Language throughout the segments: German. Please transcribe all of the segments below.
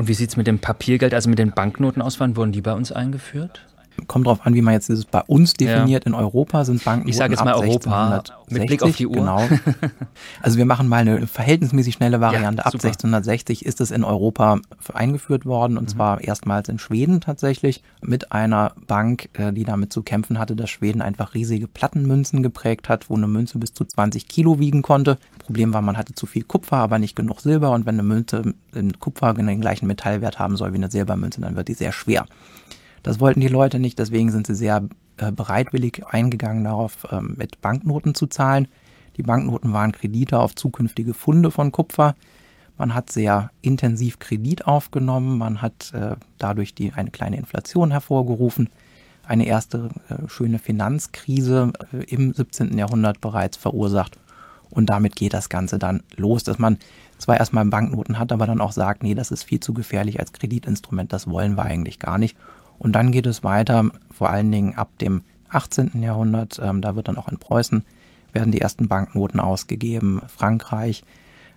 Und wie sieht es mit dem Papiergeld, also mit den Banknoten aus? Wann wurden die bei uns eingeführt? Kommt darauf an, wie man jetzt dieses bei uns definiert. Ja. In Europa sind Banken Ich sage jetzt mal Europa mit Blick auf die Uhr. Genau. Also wir machen mal eine verhältnismäßig schnelle Variante. Ja, Ab 1660 ist es in Europa eingeführt worden und mhm. zwar erstmals in Schweden tatsächlich mit einer Bank, äh, die damit zu kämpfen hatte, dass Schweden einfach riesige Plattenmünzen geprägt hat, wo eine Münze bis zu 20 Kilo wiegen konnte. Problem war, man hatte zu viel Kupfer, aber nicht genug Silber und wenn eine Münze in Kupfer den gleichen Metallwert haben soll wie eine Silbermünze, dann wird die sehr schwer. Das wollten die Leute nicht, deswegen sind sie sehr äh, bereitwillig eingegangen darauf, ähm, mit Banknoten zu zahlen. Die Banknoten waren Kredite auf zukünftige Funde von Kupfer. Man hat sehr intensiv Kredit aufgenommen, man hat äh, dadurch die, eine kleine Inflation hervorgerufen, eine erste äh, schöne Finanzkrise im 17. Jahrhundert bereits verursacht. Und damit geht das Ganze dann los, dass man zwar erstmal Banknoten hat, aber dann auch sagt, nee, das ist viel zu gefährlich als Kreditinstrument, das wollen wir eigentlich gar nicht. Und dann geht es weiter, vor allen Dingen ab dem 18. Jahrhundert, ähm, da wird dann auch in Preußen, werden die ersten Banknoten ausgegeben. Frankreich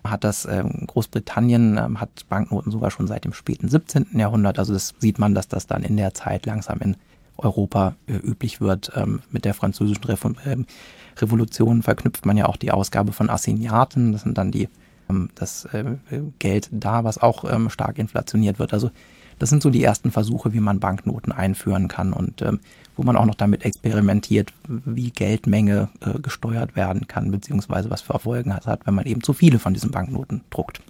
hat das, ähm, Großbritannien ähm, hat Banknoten sogar schon seit dem späten 17. Jahrhundert. Also das sieht man, dass das dann in der Zeit langsam in Europa äh, üblich wird. Ähm, mit der französischen Revo äh, Revolution verknüpft man ja auch die Ausgabe von Assignaten. Das sind dann die, ähm, das äh, Geld da, was auch ähm, stark inflationiert wird. Also das sind so die ersten Versuche, wie man Banknoten einführen kann und ähm, wo man auch noch damit experimentiert, wie Geldmenge äh, gesteuert werden kann, beziehungsweise was für Folgen es hat, wenn man eben zu viele von diesen Banknoten druckt.